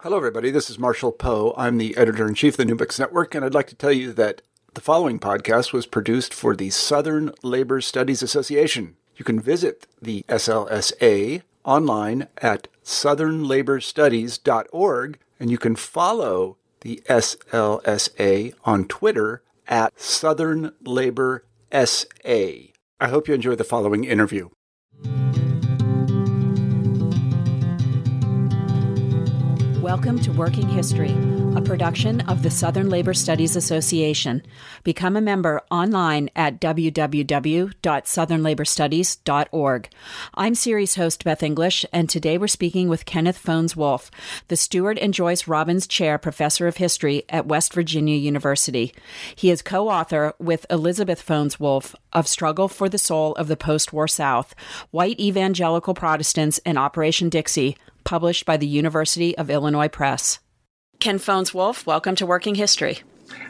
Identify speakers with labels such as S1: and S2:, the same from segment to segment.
S1: Hello, everybody. This is Marshall Poe. I'm the editor in chief of the New Books Network, and I'd like to tell you that the following podcast was produced for the Southern Labor Studies Association. You can visit the SLSA online at southernlaborstudies.org, and you can follow the SLSA on Twitter at Southern Labor SA. I hope you enjoy the following interview.
S2: Welcome to Working History, a production of the Southern Labor Studies Association. Become a member online at www.southernlaborstudies.org. I'm series host Beth English, and today we're speaking with Kenneth Fones Wolf, the Stewart and Joyce Robbins Chair Professor of History at West Virginia University. He is co author with Elizabeth Fones Wolf of Struggle for the Soul of the Post War South White Evangelical Protestants and Operation Dixie published by the University of Illinois Press. Ken Fones Wolf, welcome to Working History.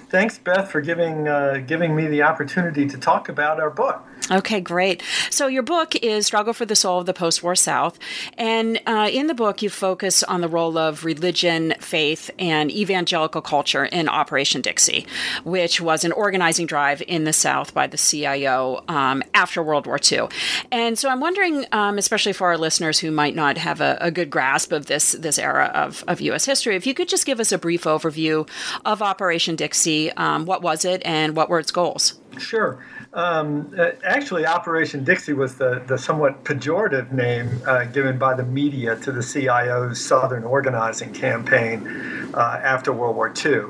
S3: Thanks, Beth, for giving uh, giving me the opportunity to talk about our book.
S2: Okay, great. So your book is "Struggle for the Soul of the Post-War South," and uh, in the book you focus on the role of religion, faith, and evangelical culture in Operation Dixie, which was an organizing drive in the South by the CIO um, after World War II. And so I'm wondering, um, especially for our listeners who might not have a, a, good grasp of this this era of, of U.S. history, if you could just give us a brief overview of Operation Dixie. Um, what was it, and what were its goals?
S3: Sure. Um, uh, actually, Operation Dixie was the, the somewhat pejorative name uh, given by the media to the CIO's Southern organizing campaign uh, after World War II.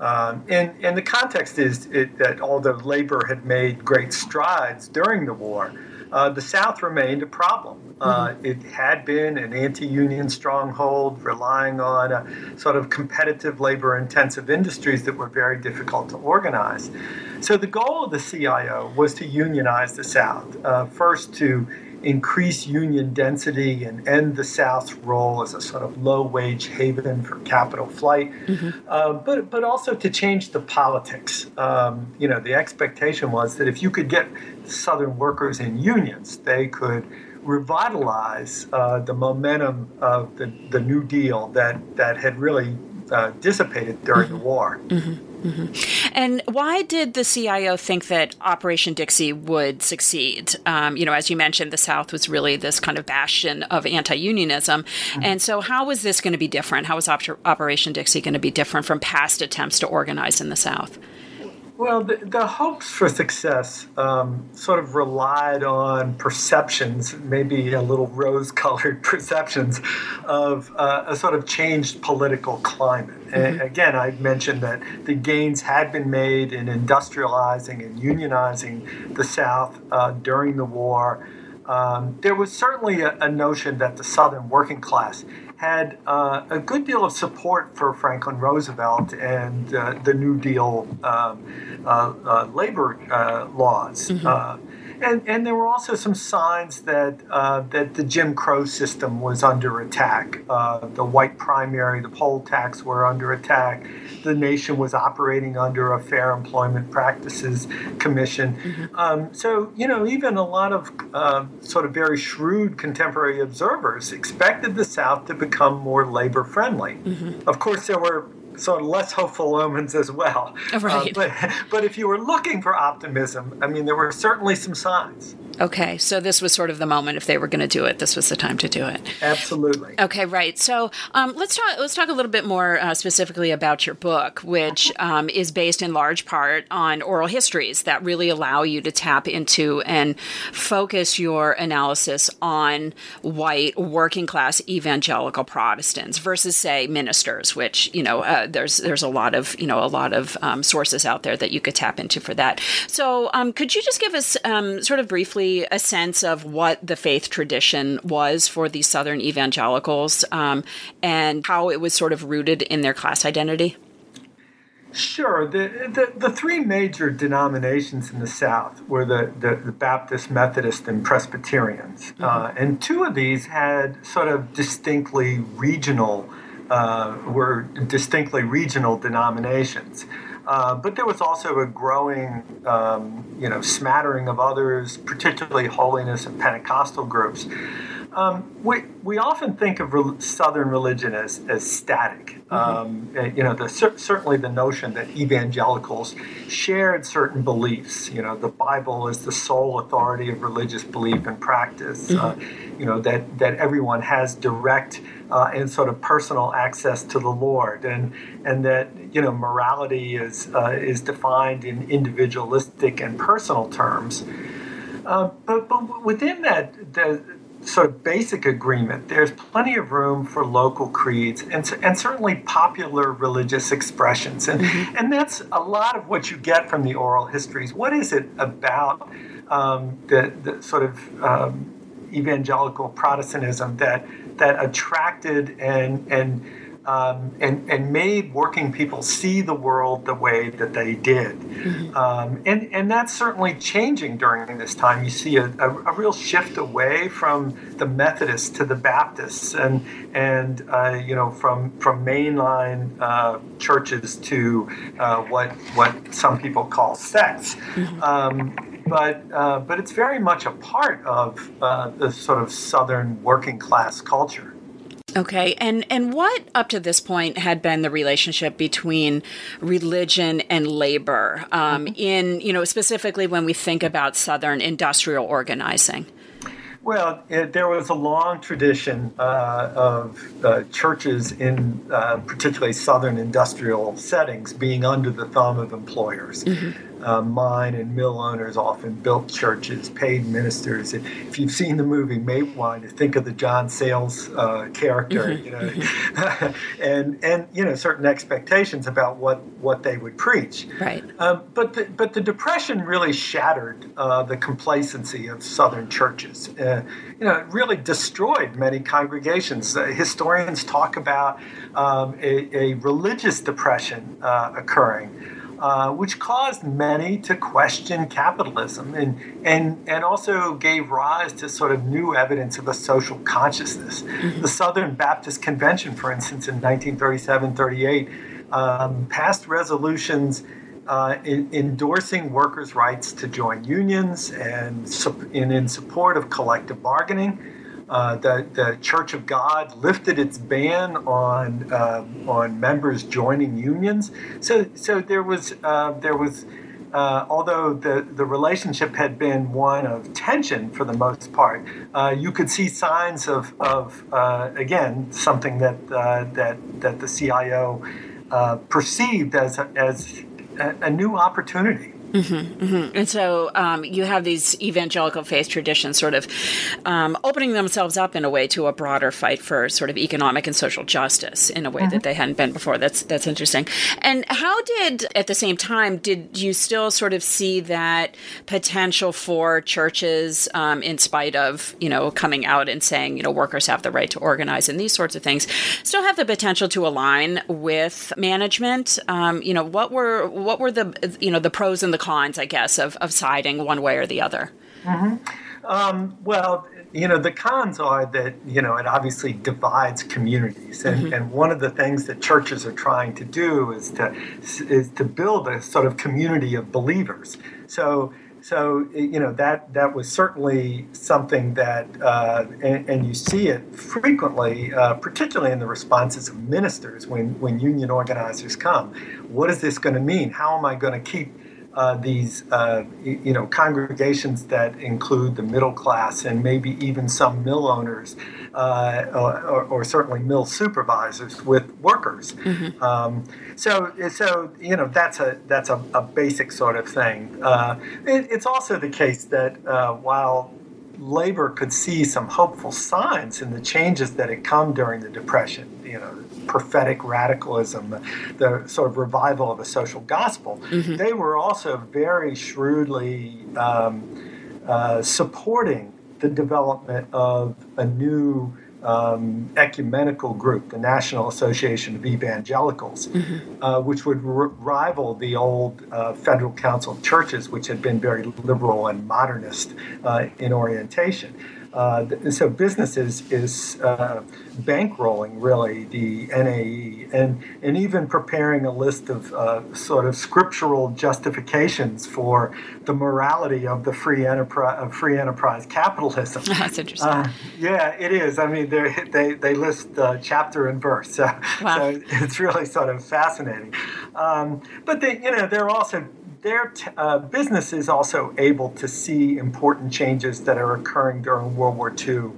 S3: Um, and, and the context is it, that although labor had made great strides during the war, uh, the South remained a problem. Uh, mm-hmm. It had been an anti union stronghold, relying on a sort of competitive labor intensive industries that were very difficult to organize. So, the goal of the CIO was to unionize the South, uh, first to increase union density and end the South's role as a sort of low wage haven for capital flight, mm-hmm. uh, but, but also to change the politics. Um, you know, the expectation was that if you could get Southern workers in unions, they could revitalize uh, the momentum of the, the New Deal that, that had really uh, dissipated during mm-hmm. the war.
S2: Mm-hmm. Mm-hmm. And why did the CIO think that Operation Dixie would succeed? Um, you know, as you mentioned, the South was really this kind of bastion of anti unionism. Mm-hmm. And so, how was this going to be different? How was Op- Operation Dixie going to be different from past attempts to organize in the South?
S3: Well, the, the hopes for success um, sort of relied on perceptions, maybe a little rose colored perceptions of uh, a sort of changed political climate. Mm-hmm. Again, I mentioned that the gains had been made in industrializing and unionizing the South uh, during the war. Um, there was certainly a, a notion that the Southern working class had uh, a good deal of support for Franklin Roosevelt and uh, the New Deal um, uh, uh labor uh, laws. Mm-hmm. And, and there were also some signs that uh, that the Jim Crow system was under attack. Uh, the white primary, the poll tax were under attack. The nation was operating under a Fair Employment Practices Commission. Mm-hmm. Um, so you know, even a lot of uh, sort of very shrewd contemporary observers expected the South to become more labor friendly. Mm-hmm. Of course, there were sort of less hopeful omens as well.
S2: Right.
S3: Uh, but, but if you were looking for optimism, I mean, there were certainly some signs.
S2: Okay, so this was sort of the moment if they were going to do it. This was the time to do it.
S3: Absolutely.
S2: Okay, right. So um, let's talk. Let's talk a little bit more uh, specifically about your book, which um, is based in large part on oral histories that really allow you to tap into and focus your analysis on white working class evangelical Protestants versus, say, ministers, which you know uh, there's there's a lot of you know a lot of um, sources out there that you could tap into for that. So um, could you just give us um, sort of briefly a, a sense of what the faith tradition was for these Southern evangelicals um, and how it was sort of rooted in their class identity?
S3: Sure. The, the, the, three major denominations in the South were the, the, the Baptist, Methodist, and Presbyterians. Mm-hmm. Uh, and two of these had sort of distinctly regional, uh, were distinctly regional denominations. Uh, but there was also a growing, um, you know, smattering of others, particularly holiness and Pentecostal groups. Um, we, we often think of re- Southern religion as, as static. Mm-hmm. Um, eh, you know, the, certainly the notion that evangelicals shared certain beliefs. You know, the Bible is the sole authority of religious belief and practice. Mm-hmm. Uh, you know, that, that everyone has direct uh, and sort of personal access to the Lord, and, and that, you know, morality is, uh, is defined in individualistic and personal terms. Uh, but, but within that, the, sort of basic agreement, there's plenty of room for local creeds and, and certainly popular religious expressions. And, mm-hmm. and that's a lot of what you get from the oral histories. What is it about um, the, the, sort of um, evangelical Protestantism that, that attracted and, and um, and, and made working people see the world the way that they did. Mm-hmm. Um, and, and that's certainly changing during this time. You see a, a, a, real shift away from the Methodists to the Baptists and, and uh, you know, from, from mainline uh, churches to uh, what, what some people call sects. Mm-hmm. Um, but uh, but it's very much a part of uh, the sort of southern working class culture.
S2: Okay, and and what up to this point had been the relationship between religion and labor um, mm-hmm. in you know specifically when we think about Southern industrial organizing?
S3: Well, it, there was a long tradition uh, of uh, churches in uh, particularly Southern industrial settings being under the thumb of employers. Mm-hmm uh, mine and mill owners often built churches, paid ministers. If you've seen the movie Matewan, think of the John Sayles uh, character, mm-hmm. you know, mm-hmm. and and you know certain expectations about what what they would preach.
S2: Right.
S3: Um, but the, but the depression really shattered uh, the complacency of Southern churches. Uh, you know, it really destroyed many congregations. Uh, historians talk about um, a, a, religious depression uh, occurring. Uh, which caused many to question capitalism and, and, and also gave rise to sort of new evidence of a social consciousness. Mm-hmm. The Southern Baptist Convention, for instance, in 1937 38, um, passed resolutions uh, in, endorsing workers' rights to join unions and, and in support of collective bargaining. Uh, the, the Church of God lifted its ban on uh, on members joining unions. So so there was uh, there was uh, although the, the relationship had been one of tension for the most part, uh, you could see signs of, of again something that that that the CIO perceived as as a, a new opportunity.
S2: Mm-hmm, mm-hmm. And so um, you have these evangelical faith traditions sort of um, opening themselves up in a way to a broader fight for sort of economic and social justice in a way mm-hmm. that they hadn't been before. That's that's interesting. And how did, at the same time, did you still sort of see that potential for churches, um, in spite of you know coming out and saying you know workers have the right to organize and these sorts of things, still have the potential to align with management? Um, you know, what were what were the you know the pros and the the cons, I guess, of, of siding one way or the other?
S3: Mm-hmm. Um, well, you know, the cons are that, you know, it obviously divides communities. And, mm-hmm. and one of the things that churches are trying to do is to, is to build a sort of community of believers. So, so you know that that was certainly something that, uh, and, and, you see it frequently, uh, particularly in the responses of ministers when when union organizers come. What is this going to mean? How am I going to keep uh, these uh, you know congregations that include the middle class and maybe even some mill owners uh, or, or, certainly mill supervisors with workers. Mm-hmm. Um, so so you know that's a that's a, a basic sort of thing. Uh, it, it's also the case that uh, while labor could see some hopeful signs in the changes that had come during the depression, you know prophetic radicalism, the sort of revival of a social gospel. Mm-hmm. They were also very shrewdly. Um, uh, supporting the development of a new um, ecumenical group, the National Association of Evangelicals, mm-hmm. uh, which would r- rival the old uh, Federal Council of Churches, which had been very liberal and modernist uh, in orientation. Uh, so business is, is uh, bankrolling really the NAE and, and even preparing a list of uh, sort of scriptural justifications for the morality of the free enterprise of free enterprise capitalism.
S2: That's interesting. Uh,
S3: yeah, it is. I mean, they they list chapter and verse, so, wow. so, it's really sort of fascinating. Um, but they, you know, they're also their t- uh, business is also able to see important changes that are occurring during World War II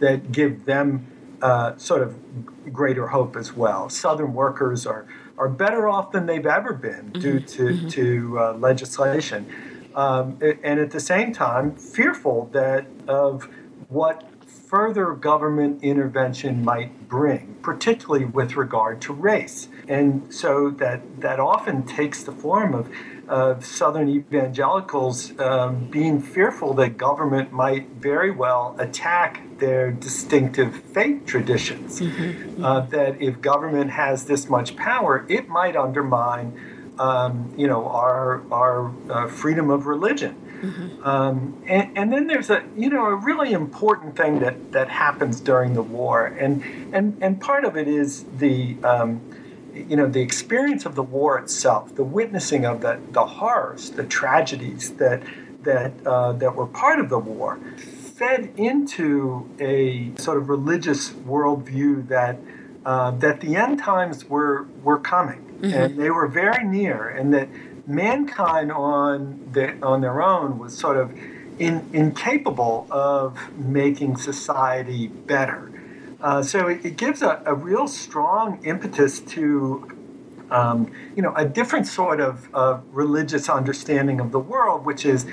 S3: that give them uh, sort of greater hope as well. Southern workers are, are better off than they've ever been mm-hmm. due to, mm-hmm. to uh, legislation. Um, and at the same time, fearful that of what further government intervention might bring, particularly with regard to race. And so that, that often takes the form of of Southern evangelicals um, being fearful that government might very well attack their distinctive faith traditions. Mm-hmm. Uh, that if government has this much power, it might undermine, um, you know, our our uh, freedom of religion. Mm-hmm. Um, and, and, then there's a you know a really important thing that that happens during the war, and and and part of it is the um, you know, the experience of the war itself, the witnessing of the, the horrors, the tragedies that that uh, that were part of the war, fed into a sort of religious worldview that uh, that the end times were were coming mm-hmm. and they were very near, and that mankind on the, on their own was sort of in, incapable of making society better. Uh, so it, it gives a, a, real strong impetus to, um, you know, a different sort of uh, religious understanding of the world, which is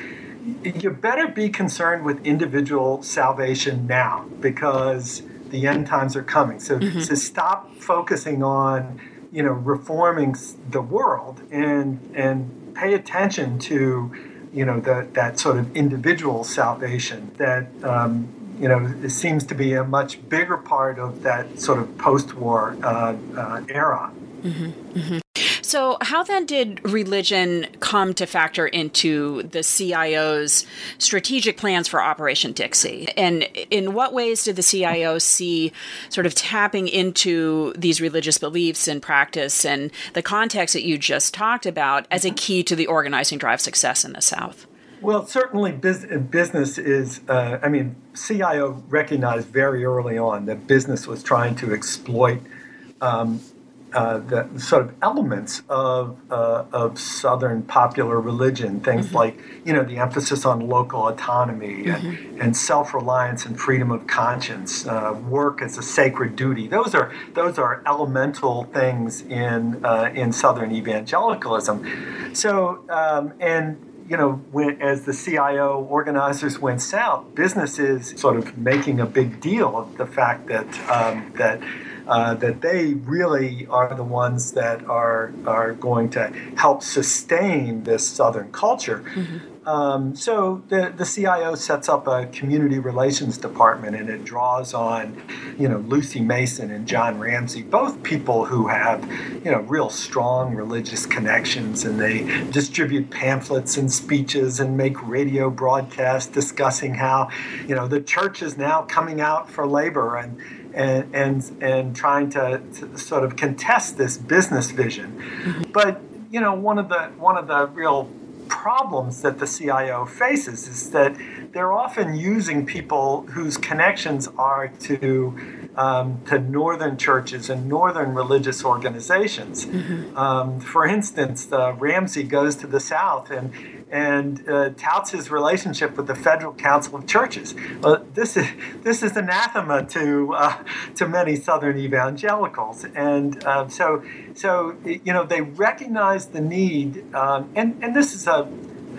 S3: you better be concerned with individual salvation now because the end times are coming. So, mm-hmm. so stop focusing on, you know, reforming the world and and pay attention to, you know, the, that sort of individual salvation that. Um, you know, it seems to be a much bigger part of that sort of post-war uh, uh, era. Mm-hmm,
S2: mm-hmm. So, how then did religion come to factor into the CIO's strategic plans for Operation Dixie? And in what ways did the CIO see sort of tapping into these religious beliefs and practice and the context that you just talked about as a key to the organizing drive success in the South?
S3: Well, certainly business is, uh, I mean, CIO recognized very early on that business was trying to exploit um, uh, the sort of elements of, uh, of Southern popular religion, things mm-hmm. like, you know, the emphasis on local autonomy mm-hmm. and, and self reliance and freedom of conscience, uh, work as a sacred duty. Those are, those are elemental things in, uh, in Southern evangelicalism. So, um, and you know, when, as the CIO organizers went south, businesses sort of making a big deal of the fact that um, that uh, that they really are the ones that are are going to help sustain this Southern culture. Mm-hmm. Um, so the, the CIO sets up a community relations department and it draws on, you know, Lucy Mason and John Ramsay, both people who have, you know, real strong religious connections and they distribute pamphlets and speeches and make radio broadcasts discussing how, you know, the church is now coming out for labor and and and, and trying to, to sort of contest this business vision. Mm-hmm. But you know, one of the one of the real problems that the CIO faces is that they're often using people whose connections are to um, to northern churches and northern religious organizations. Mm-hmm. Um, for instance, uh, Ramsay goes to the South and and uh, touts his relationship with the Federal Council of Churches. Well, this is this is anathema to uh, to many Southern evangelicals, and uh, so so you know they recognize the need, um, and and this is a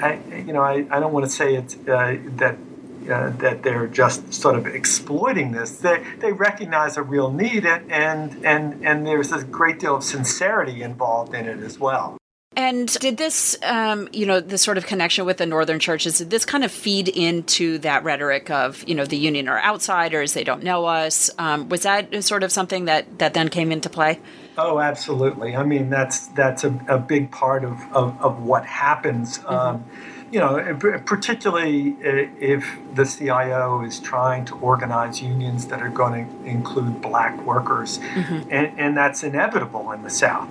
S3: I, you know I, I don't want to say it's uh, that uh, that they're just sort of exploiting this. They, they recognize a real need, and, and, and, and there's a great deal of sincerity involved in it as well.
S2: And did this, um, you know, this sort of connection with the northern churches, did this kind of feed into that rhetoric of, you know, the union are outsiders, they don't know us? Um, was that sort of something that that then came into play?
S3: Oh, absolutely. I mean, that's that's a, a big part of, of, of what happens. Mm-hmm. Um, you know, particularly if the CIO is trying to organize unions that are going to include black workers, mm-hmm. and, and, that's inevitable in the South.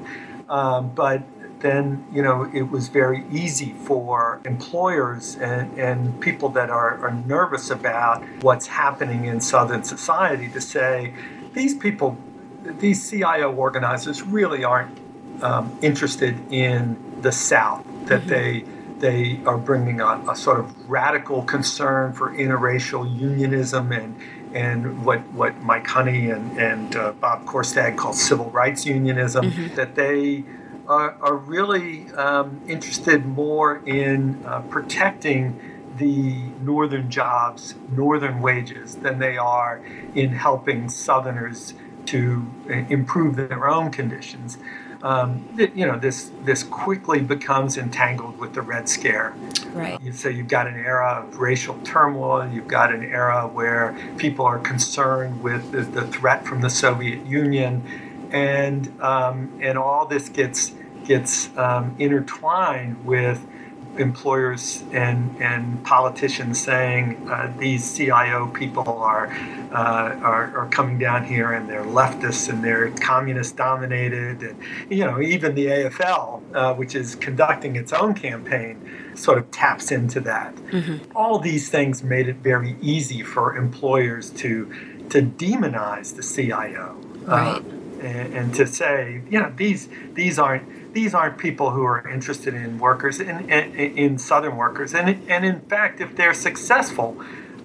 S3: Um, but then you know it was very easy for employers and, and people that are, are nervous about what's happening in Southern society to say these people, these CIO organizers really aren't um, interested in the South, that mm-hmm. they they are bringing a, a, sort of radical concern for interracial unionism and and what what Mike Honey and and uh, Bob Korstad call civil rights unionism. Mm-hmm. That they are, are really um, interested more in uh, protecting the northern jobs, northern wages, than they are in helping Southerners to uh, improve their own conditions um, you know, this this quickly becomes entangled with the Red Scare.
S2: Right.
S3: So you've got an era of racial turmoil. You've got an era where people are concerned with the, the threat from the Soviet Union, and um, and all this gets gets um, intertwined with employers and, and politicians saying uh, these CIO people are, uh, are, are coming down here and they're leftists and they're communist dominated and you know even the AFL uh, which is conducting its own campaign sort of taps into that. Mm-hmm. All these things made it very easy for employers to to demonize the CIO.
S2: Right.
S3: Um, and, and to say, you know, these these aren't these aren't people who are interested in workers in, in, in southern workers and and in fact if they're successful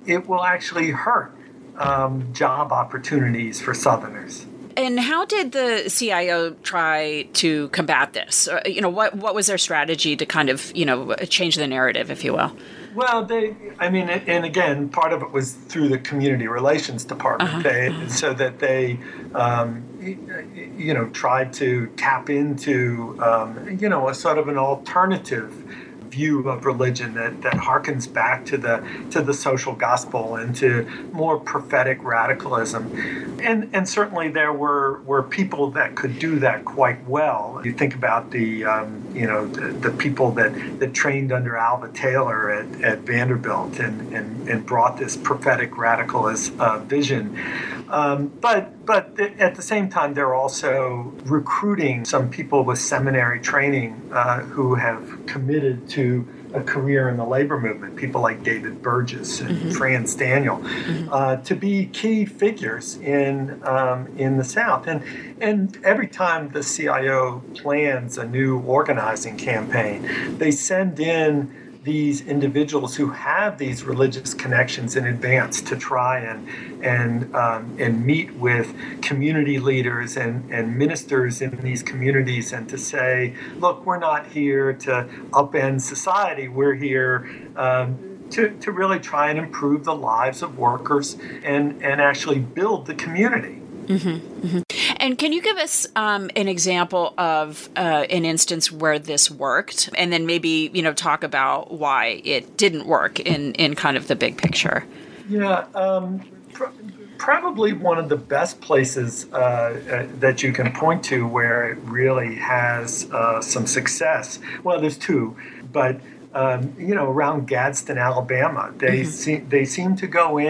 S3: it will actually hurt um, job opportunities for southerners
S2: and how did the CIO try to combat this? Uh, you know, what what was their strategy to kind of you know change the narrative, if you will?
S3: Well, they, I mean, and again, part of it was through the community relations department, uh-huh. they, so that they, um, you know, tried to tap into, um, you know, a sort of an alternative view of religion that, that harkens back to the to the social gospel and to more prophetic radicalism. And and certainly there were were people that could do that quite well. You think about the um, you know the, the, people that, that trained under Alva Taylor at, at Vanderbilt and, and, and brought this prophetic radicalist uh, vision. Um, but but at the same time, they're also recruiting some people with seminary training uh, who have committed to a career in the labor movement, people like David Burgess and mm-hmm. Franz Daniel, mm-hmm. uh, to be key figures in um, in the South. And and every time the CIO plans a new organizing campaign, they send in these individuals who have these religious connections in advance to try and and um, and meet with community leaders and, and ministers in these communities and to say, look, we're not here to upend society. We're here. Um, to, to really try and improve the lives of workers and, and actually build the community.
S2: Mm-hmm, mm-hmm. And can you give us um, an example of uh, an instance where this worked, and then maybe you know talk about why it didn't work in in kind of the big picture?
S3: Yeah. Um, pr- probably one of the best places uh, uh, that you can point to where it really has uh, some success. Well, there's two, but um, you know, around Gadsden, Alabama. They mm-hmm. seem they seem to go in,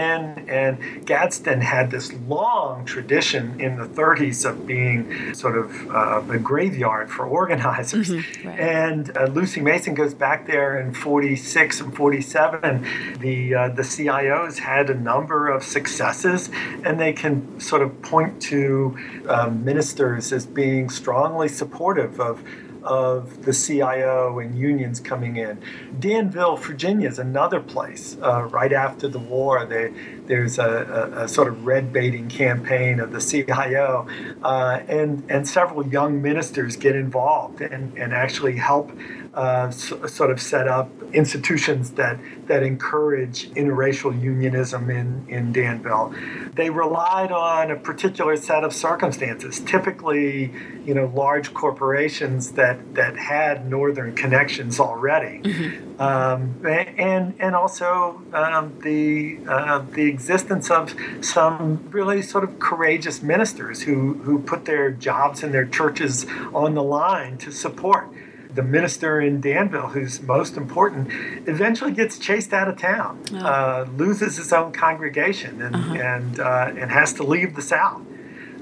S3: and Gadsden had this long tradition in the 30s of being sort of uh, a graveyard for organizers. Mm-hmm. Right. And uh, Lucy Mason goes back there in 46 and 47. The uh, the CIOs had a number of successes, and they can sort of point to um, ministers as being strongly supportive of of the CIO and unions coming in. Danville, Virginia is another place. Uh, right after the war, they, there's a, a, a, sort of red baiting campaign of the CIO, uh, and, and several young ministers get involved and, and actually help uh, so, sort of set up institutions that, that encourage interracial unionism in, in Danville. They relied on a particular set of circumstances, typically, you know, large corporations that that that had northern connections already, mm-hmm. um, and and also um, the uh, the existence of some really sort of courageous ministers who who put their jobs and their churches on the line to support the minister in Danville, who's most important, eventually gets chased out of town, oh. uh, loses his own congregation, and uh-huh. and uh, and has to leave the South.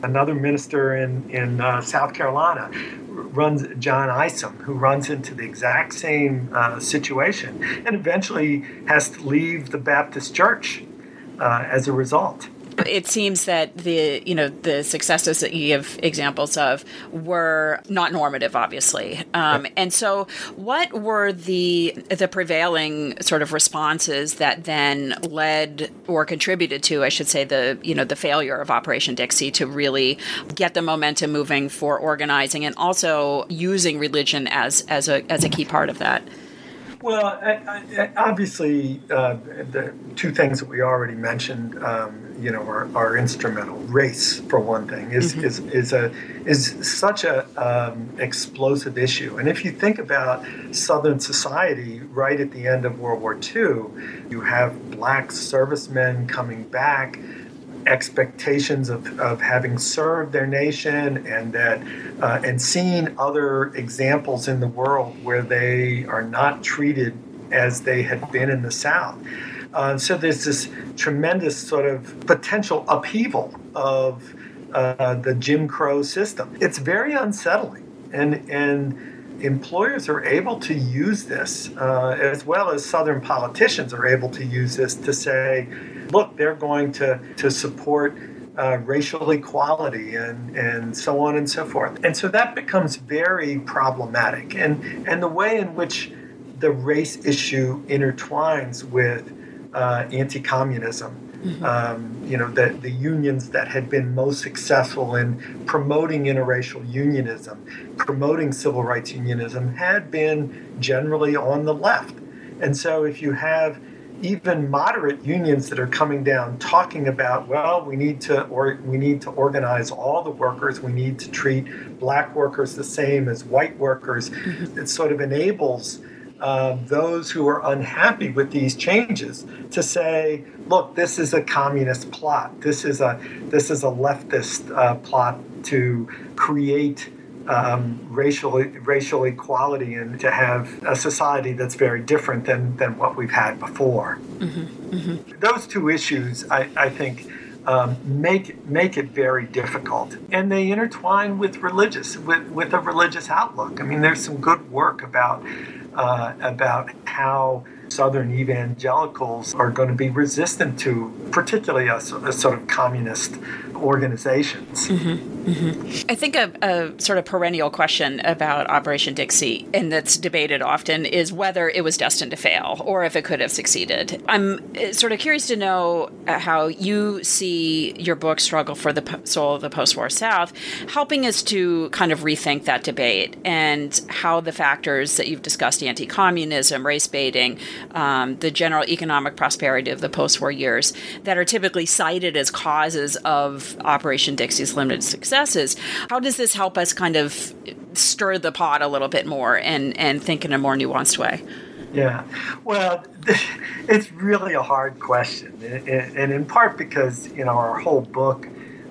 S3: Another minister in in uh, South Carolina runs John Isom, who runs into the exact same uh, situation, and eventually has to leave the Baptist Church uh, as a result
S2: it seems that the you know the successes that you give examples of were not normative, obviously. Um, and so, what were the the prevailing sort of responses that then led or contributed to, I should say, the you know the failure of Operation Dixie to really get the momentum moving for organizing and also using religion as as a as a key part of that.
S3: Well, I, I, obviously, uh, the two things that we already mentioned, um, you know, are, are, instrumental. Race, for one thing, is mm-hmm. is, is a is such a um, explosive issue. And if you think about Southern society, right at the end of World War II, you have black servicemen coming back expectations of, of having served their nation and that uh, and seeing other examples in the world where they are not treated as they had been in the South. Uh, so there's this tremendous sort of potential upheaval of uh, the Jim Crow system. It's very unsettling, and and employers are able to use this, uh, as well as Southern politicians are able to use this to say, look, they're going to, to support uh, racial equality and, and so on and so forth. And so that becomes very problematic. And, and the way in which the race issue intertwines with uh, anti communism. Mm-hmm. Um, you know, the, the unions that had been most successful in promoting interracial unionism, promoting civil rights unionism, had been generally on the left. And so if you have even moderate unions that are coming down talking about well we need to or we need to organize all the workers we need to treat black workers the same as white workers mm-hmm. it sort of enables uh, those who are unhappy with these changes to say look this is a communist plot this is a this is a leftist uh, plot to create um, racial racial equality and to have a society that's very different than, than what we've had before. Mm-hmm, mm-hmm. Those two issues, I, I think, um, make make it very difficult, and they intertwine with religious with, with a religious outlook. I mean, there's some good work about uh, about how Southern evangelicals are going to be resistant to, particularly a, a sort of communist organizations.
S2: Mm-hmm, mm-hmm. I think a, a, sort of perennial question about Operation Dixie, and that's debated often, is whether it was destined to fail or if it could have succeeded. I'm uh, sort of curious to know uh, how you see your book, Struggle for the Soul of the Post War South, helping us to kind of rethink that debate and how the factors that you've discussed anti communism, race baiting, um, the general economic prosperity of the post war years that are typically cited as causes of Operation Dixie's limited successes. How does this help us kind of stir the pot a little bit more and, and think in a more nuanced way?
S3: Yeah, well, it's really a hard question, and in part because you know our whole book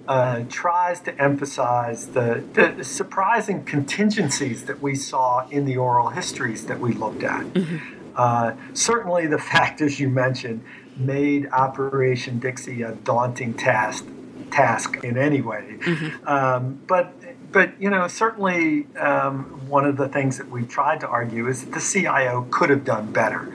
S3: uh, tries to emphasize the, the, surprising contingencies that we saw in the oral histories that we looked at. Mm-hmm. Uh, certainly, the factors you mentioned made Operation Dixie a daunting task task in any way. Mm-hmm. Um, but but you know certainly um, one of the things that we tried to argue is that the CIO could have done better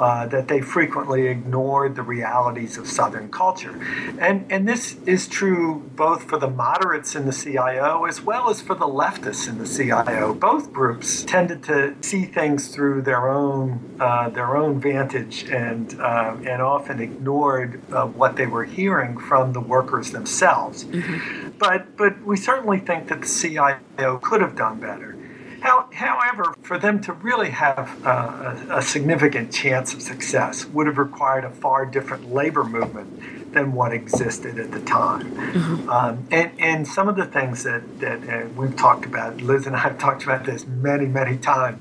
S3: uh, that they frequently ignored the realities of Southern culture. And, and this is true both for the moderates in the CIO as well as for the leftists in the CIO. Both groups tended to see things through their own, uh, their own vantage and, uh, and often ignored uh, what they were hearing from the workers themselves. Mm-hmm. But, but we certainly think that the CIO could have done better. How, however, for them to really have uh, a, a, significant chance of success would have required a far different labor movement than what existed at the time. Mm-hmm. Um, and, and some of the things that, that uh, we've talked about, Liz and I have talked about this many, many times.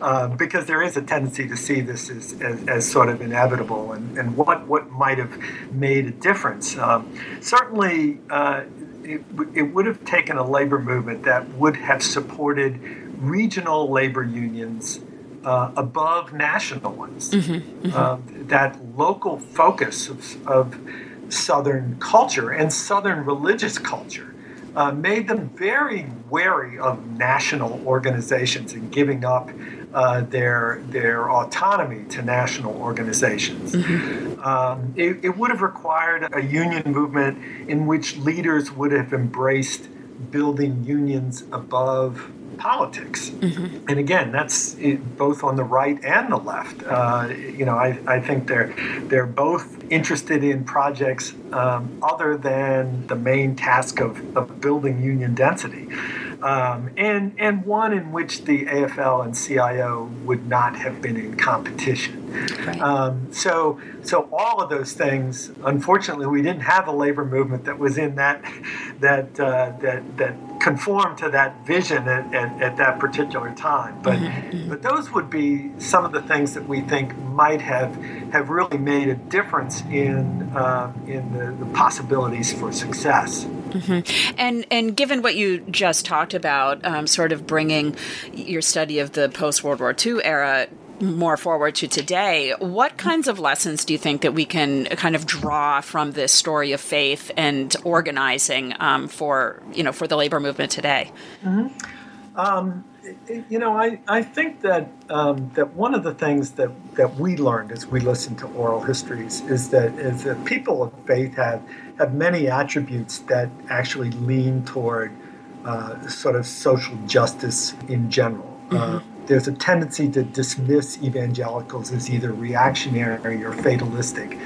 S3: Uh, because there is a tendency to see this as, as, as sort of inevitable and, and what, what might have made a difference. Um, certainly, uh, it, it would have taken a labor movement that would have supported regional labor unions uh, above national ones. Mm-hmm, mm-hmm. Uh, that local focus of, of, Southern culture and Southern religious culture uh, made them very wary of national organizations and giving up uh, their their autonomy to national organizations. Mm-hmm. Um, it, it would have required a union movement in which leaders would have embraced building unions above politics. Mm-hmm. And again, that's both on the right and the left. Uh, you know, I, I think they're they're both interested in projects um, other than the main task of, of building union density. Um, and and one in which the AFL and CIO would not have been in competition. Right. Um, so so all of those things, unfortunately, we didn't have a labor movement that was in that that uh, that that conformed to that vision at, at, at that particular time. But mm-hmm, mm-hmm. but those would be some of the things that we think might have have really made a difference in uh, in the, the possibilities for success.
S2: Mm-hmm. And and given what you just talked about, um, sort of bringing your study of the post World War II era more forward to today, what kinds of lessons do you think that we can kind of draw from this story of faith and organizing um, for you know for the labor movement today?
S3: Mm-hmm. Um, you know, I, I think that um, that one of the things that, that we learned as we listened to oral histories is that is that people of faith have have many attributes that actually lean toward uh, sort of social justice in general. Mm-hmm. Uh, there's a tendency to dismiss evangelicals as either reactionary or fatalistic.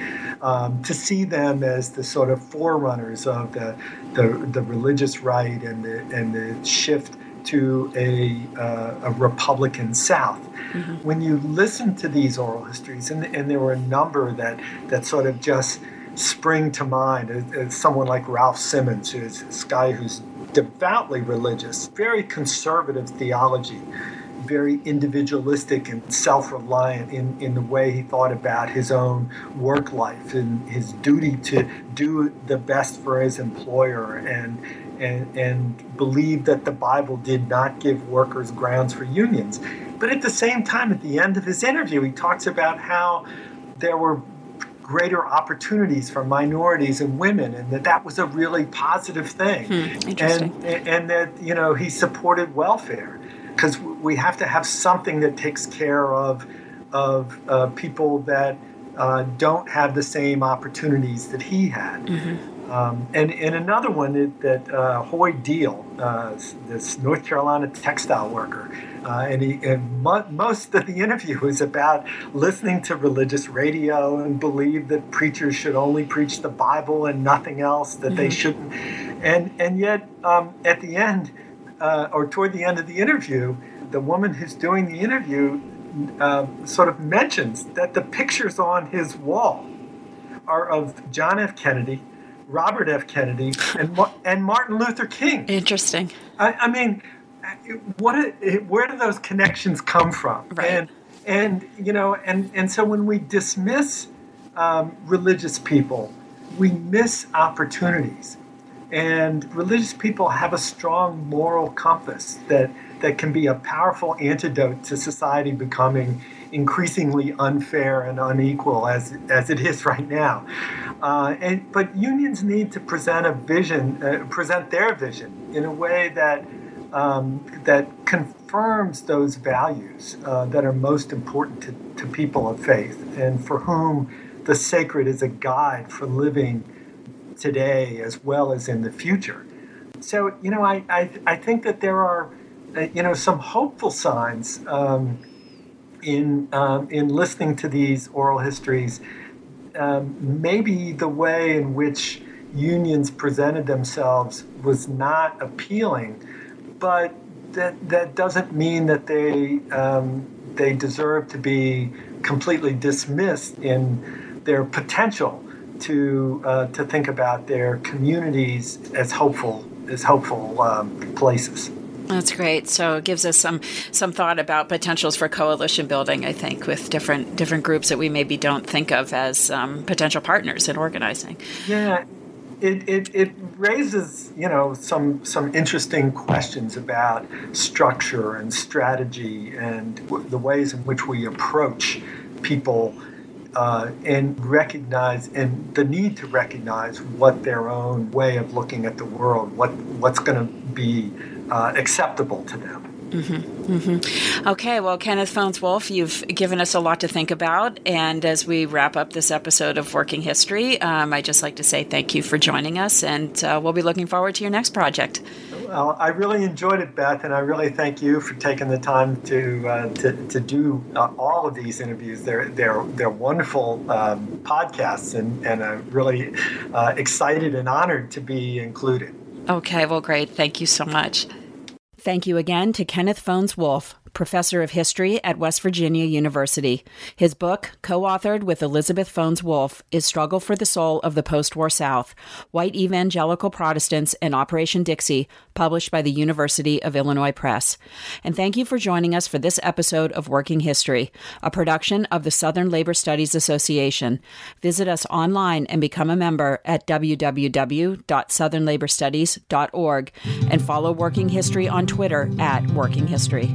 S3: Um, to see them as the sort of forerunners of the, the, the religious right and the, and the shift to a, uh, a Republican South. Mm-hmm. When you listen to these oral histories, and, and there were a number that, that sort of just spring to mind, as, someone like Ralph Simmons, who's this guy who's devoutly religious, very conservative theology, very individualistic and self-reliant in, in the way he thought about his own work life and his duty to do the best for his employer and and, and believe that the Bible did not give workers grounds for unions. But at the same time, at the end of his interview, he talks about how there were greater opportunities for minorities and women, and that that was a really positive thing.
S2: Hmm,
S3: and, and that you know he supported welfare because we have to have something that takes care of of uh, people that uh, don't have the same opportunities that he had. Mm-hmm. Um, and, and another one that, that uh, Hoy Deal, uh, this North Carolina textile worker, uh, and, he, and mo- most of the interview is about listening to religious radio and believe that preachers should only preach the Bible and nothing else, that mm-hmm. they shouldn't. And, and yet, um, at the end, uh, or toward the end of the interview, the woman who's doing the interview uh, sort of mentions that the pictures on his wall are of John F. Kennedy Robert F. Kennedy, and and Martin Luther King.
S2: Interesting.
S3: I, I mean, what? Where do those connections come from?
S2: Right.
S3: And and you know, and and so when we dismiss um, religious people, we miss opportunities. And religious people have a strong moral compass that that can be a powerful antidote to society becoming increasingly unfair and unequal as as it is right now. Uh, and but unions need to present a vision, uh, present their vision in a way that um, that confirms those values uh, that are most important to, to people of faith and for whom the sacred is a guide for living today as well as in the future. So you know, I I, I think that there are uh, you know some hopeful signs. Um, in um, in listening to these oral histories, um, maybe the way in which unions presented themselves was not appealing, but that that doesn't mean that they um, they deserve to be completely dismissed in their potential to uh, to think about their communities as hopeful as hopeful um, places.
S2: That's great. So it gives us some some thought about potentials for coalition building. I think with different different groups that we maybe don't think of as um, potential partners in organizing.
S3: Yeah, it, it, it raises you know some some interesting questions about structure and strategy and w- the ways in which we approach people uh, and recognize and the need to recognize what their own way of looking at the world what what's going to be uh, acceptable to them
S2: Mm-hmm, mm-hmm. Okay, well, Kenneth Fones Wolf, you've given us a lot to think about. And as we wrap up this episode of Working History, um, I'd just like to say thank you for joining us, and uh, we'll be looking forward to your next project.
S3: Well, I really enjoyed it, Beth, and I really thank you for taking the time to uh, to, to do uh, all of these interviews. They're they're they're wonderful um, podcasts, and and I'm really uh, excited and honored to be included.
S2: Okay, well, great. Thank you so much. Thank you again to Kenneth Fones Wolf professor of history at West Virginia University. His book, co authored with Elizabeth Fones Wolf, is Struggle for the Soul of the Post War South White Evangelical Protestants and Operation Dixie, published by the University of Illinois Press. And thank you for joining us for this episode of Working History, a production of the Southern Labor Studies Association. Visit us online and become a member at www.southernlaborstudies.org and follow Working History on Twitter at Working History.